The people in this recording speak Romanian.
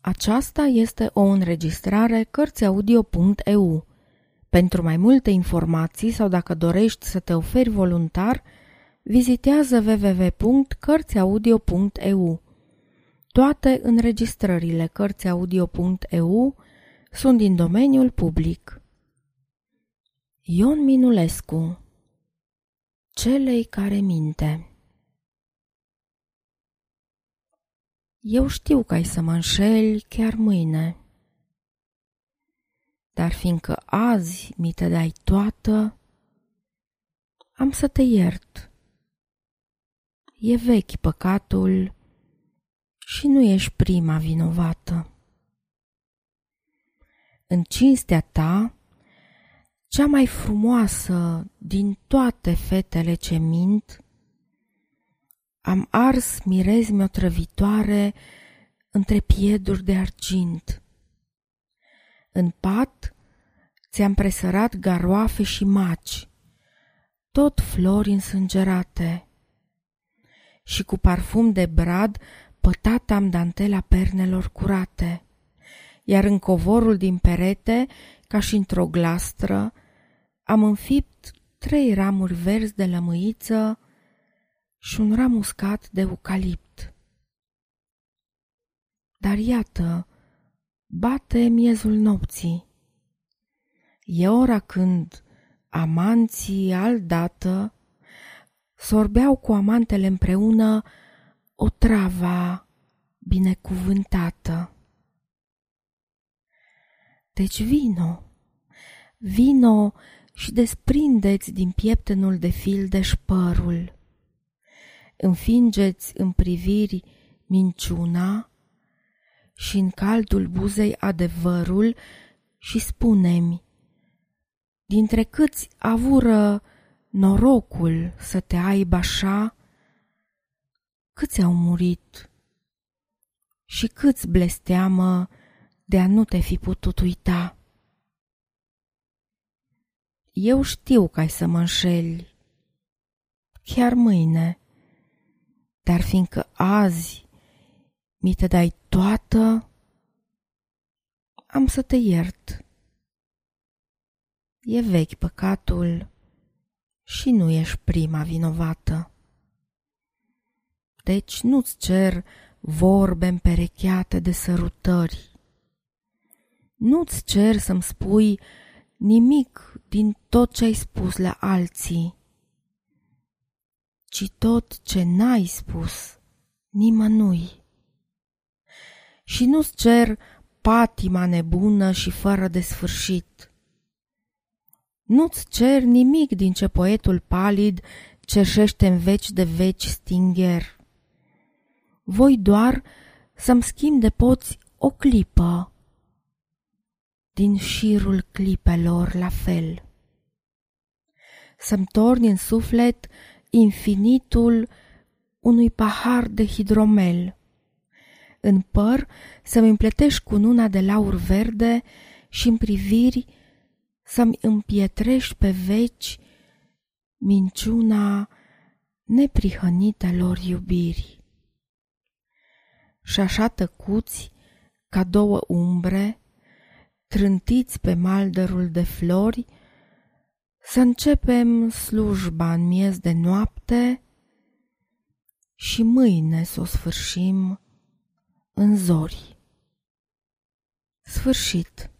Aceasta este o înregistrare Cărțiaudio.eu. Pentru mai multe informații sau dacă dorești să te oferi voluntar, vizitează www.cărțiaudio.eu. Toate înregistrările Cărțiaudio.eu sunt din domeniul public. Ion Minulescu Celei care minte Eu știu că ai să mă înșeli chiar mâine. Dar fiindcă azi mi te dai toată, am să te iert. E vechi păcatul și nu ești prima vinovată. În cinstea ta, cea mai frumoasă din toate fetele ce mint, am ars mirezmi otrăvitoare între pieduri de argint. În pat ți-am presărat garoafe și maci, tot flori însângerate. Și cu parfum de brad pătat am dantela pernelor curate, iar în covorul din perete, ca și într-o glastră, am înfipt trei ramuri verzi de lămâiță și un ram uscat de eucalipt. Dar iată, bate miezul nopții. E ora când amanții aldată sorbeau cu amantele împreună o trava binecuvântată. Deci vino, vino și desprindeți din pieptenul de fil deș șpărul înfingeți în priviri minciuna și în caldul buzei adevărul și spunemi, dintre câți avură norocul să te aibă așa, câți au murit și câți blesteamă de a nu te fi putut uita. Eu știu că ai să mă înșeli, chiar mâine, dar fiindcă azi mi te dai toată, am să te iert. E vechi păcatul și nu ești prima vinovată. Deci nu-ți cer vorbe împerecheate de sărutări. Nu-ți cer să-mi spui nimic din tot ce ai spus la alții ci tot ce n-ai spus nimănui. Și nu-ți cer patima nebună și fără de sfârșit. Nu-ți cer nimic din ce poetul palid cerșește în veci de veci stingher. Voi doar să-mi schimb de poți o clipă din șirul clipelor la fel. Să-mi torni în suflet infinitul unui pahar de hidromel. În păr să-mi împletești cununa de laur verde și în priviri să-mi împietrești pe veci minciuna neprihănitelor iubiri. Și așa tăcuți, ca două umbre, trântiți pe maldărul de flori, să începem slujba în miez de noapte și mâine să o sfârșim în zori. Sfârșit.